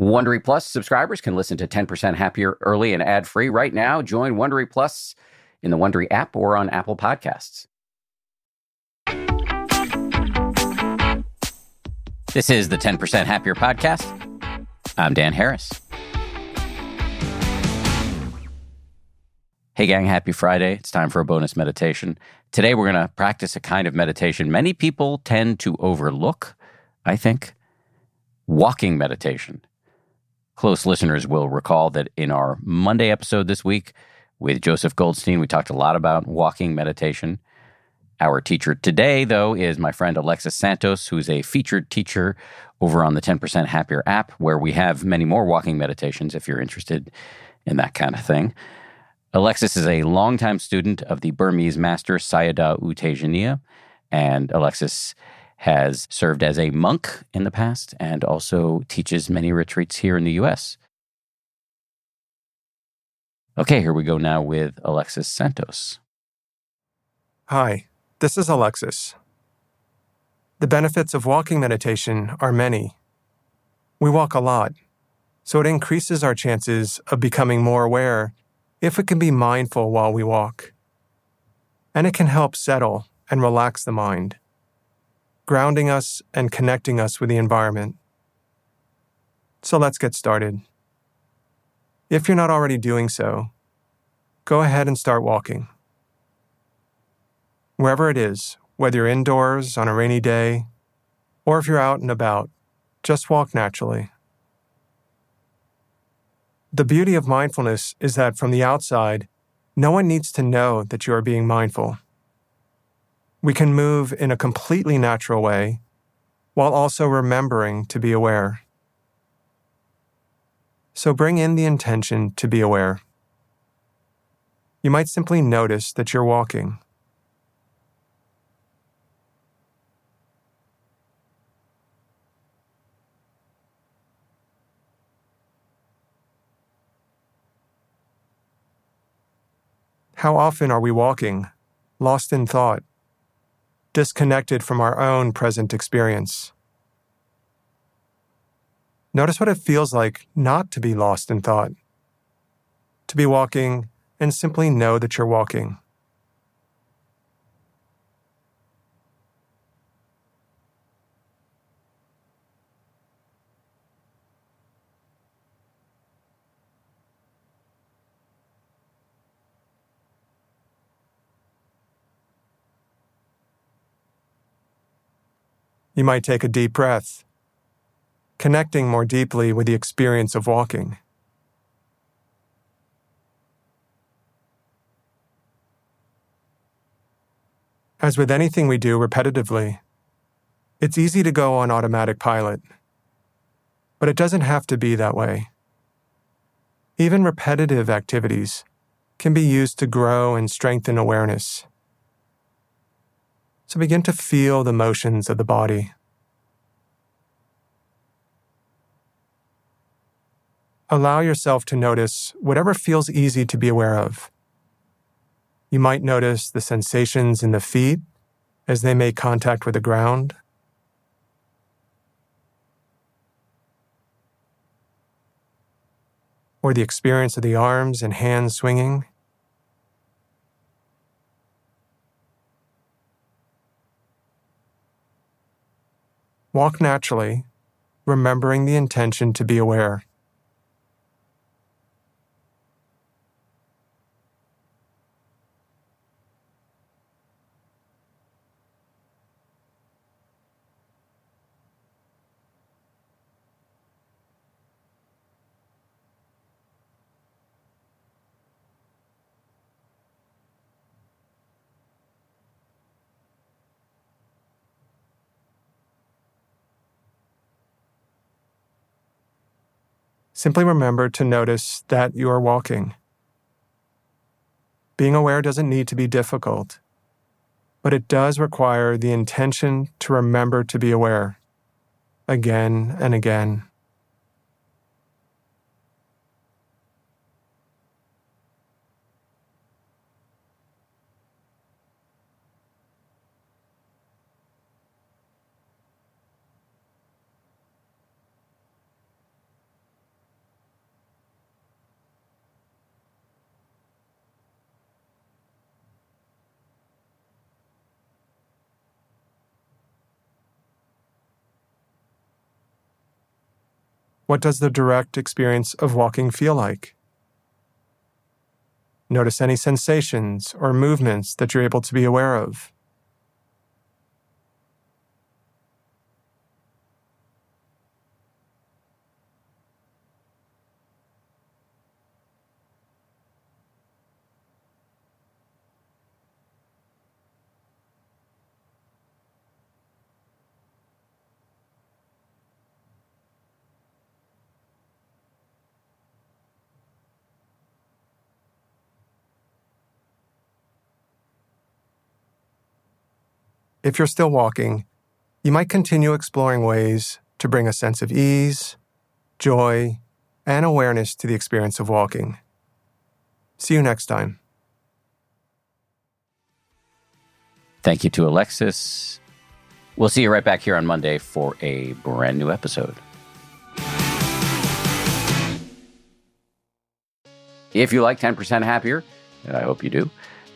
Wondery Plus subscribers can listen to 10% Happier early and ad free right now. Join Wondery Plus in the Wondery app or on Apple Podcasts. This is the 10% Happier podcast. I'm Dan Harris. Hey, gang, happy Friday. It's time for a bonus meditation. Today, we're going to practice a kind of meditation many people tend to overlook, I think walking meditation. Close listeners will recall that in our Monday episode this week with Joseph Goldstein, we talked a lot about walking meditation. Our teacher today, though, is my friend Alexis Santos, who's a featured teacher over on the 10% Happier app, where we have many more walking meditations if you're interested in that kind of thing. Alexis is a longtime student of the Burmese master Sayadaw U Tejaniya, and Alexis has served as a monk in the past and also teaches many retreats here in the US. Okay, here we go now with Alexis Santos. Hi, this is Alexis. The benefits of walking meditation are many. We walk a lot, so it increases our chances of becoming more aware if we can be mindful while we walk. And it can help settle and relax the mind, grounding us and connecting us with the environment. So let's get started. If you're not already doing so, go ahead and start walking. Wherever it is, whether you're indoors on a rainy day, or if you're out and about, just walk naturally. The beauty of mindfulness is that from the outside, no one needs to know that you are being mindful. We can move in a completely natural way while also remembering to be aware. So bring in the intention to be aware. You might simply notice that you're walking. How often are we walking, lost in thought, disconnected from our own present experience? Notice what it feels like not to be lost in thought, to be walking and simply know that you're walking. You might take a deep breath, connecting more deeply with the experience of walking. As with anything we do repetitively, it's easy to go on automatic pilot. But it doesn't have to be that way. Even repetitive activities can be used to grow and strengthen awareness. So begin to feel the motions of the body. Allow yourself to notice whatever feels easy to be aware of. You might notice the sensations in the feet as they make contact with the ground. Or the experience of the arms and hands swinging. Walk naturally, remembering the intention to be aware. Simply remember to notice that you are walking. Being aware doesn't need to be difficult, but it does require the intention to remember to be aware again and again. What does the direct experience of walking feel like? Notice any sensations or movements that you're able to be aware of. If you're still walking, you might continue exploring ways to bring a sense of ease, joy, and awareness to the experience of walking. See you next time. Thank you to Alexis. We'll see you right back here on Monday for a brand new episode. If you like 10% Happier, and I hope you do,